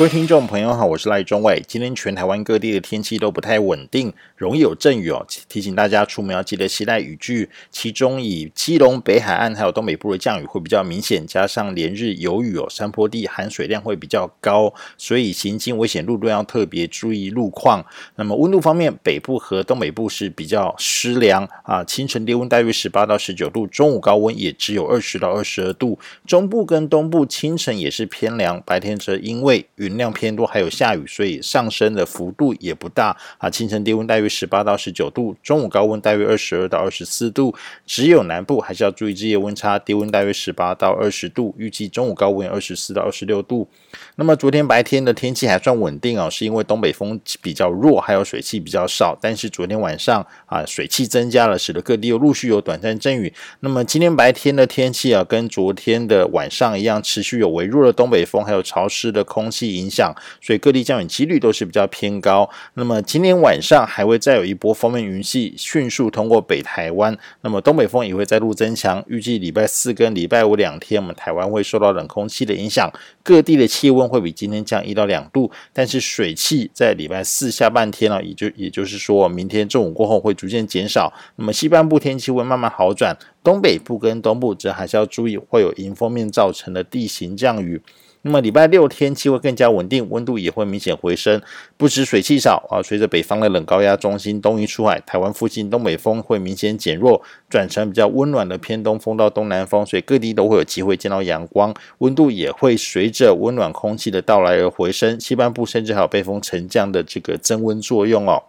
各位听众朋友好，我是赖中伟。今天全台湾各地的天气都不太稳定，容易有阵雨哦。提醒大家出门要记得携带雨具。其中以基隆北海岸还有东北部的降雨会比较明显，加上连日有雨哦，山坡地含水量会比较高，所以行经危险路段要特别注意路况。那么温度方面，北部和东北部是比较湿凉啊，清晨低温大约十八到十九度，中午高温也只有二十到二十二度。中部跟东部清晨也是偏凉，白天则因为云量偏多，还有下雨，所以上升的幅度也不大啊。清晨低温大约十八到十九度，中午高温大约二十二到二十四度。只有南部还是要注意日夜温差，低温大约十八到二十度，预计中午高温二十四到二十六度。那么昨天白天的天气还算稳定哦，是因为东北风比较弱，还有水汽比较少。但是昨天晚上啊，水汽增加了，使得各地又陆续有短暂阵雨。那么今天白天的天气啊，跟昨天的晚上一样，持续有微弱的东北风，还有潮湿的空气。影响，所以各地降雨几率都是比较偏高。那么今天晚上还会再有一波锋面云系迅速通过北台湾，那么东北风也会再度增强。预计礼拜四跟礼拜五两天，我们台湾会受到冷空气的影响，各地的气温会比今天降一到两度。但是水汽在礼拜四下半天呢，也就也就是说明天中午过后会逐渐减少。那么西半部天气会慢慢好转，东北部跟东部则还是要注意会有迎风面造成的地形降雨。那么礼拜六天气会更加稳定，温度也会明显回升。不止水汽少啊，随着北方的冷高压中心东移出海，台湾附近东北风会明显减弱，转成比较温暖的偏东风到东南风，所以各地都会有机会见到阳光，温度也会随着温暖空气的到来而回升。西半部甚至还有背风沉降的这个增温作用哦。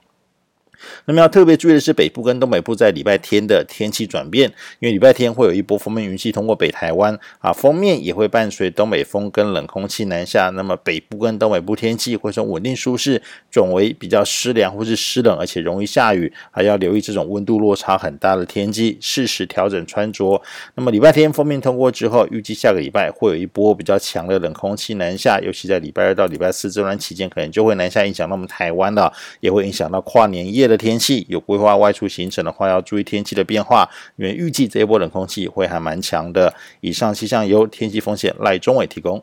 那么要特别注意的是，北部跟东北部在礼拜天的天气转变，因为礼拜天会有一波锋面云系通过北台湾啊，锋面也会伴随东北风跟冷空气南下，那么北部跟东北部天气会从稳定舒适转为比较湿凉或是湿冷，而且容易下雨，还要留意这种温度落差很大的天气，适时调整穿着。那么礼拜天锋面通过之后，预计下个礼拜会有一波比较强的冷空气南下，尤其在礼拜二到礼拜四这段期间，可能就会南下影响到我们台湾了，也会影响到跨年夜的天气，有规划外出行程的话，要注意天气的变化，因为预计这一波冷空气会还蛮强的。以上气象由天气风险赖中伟提供。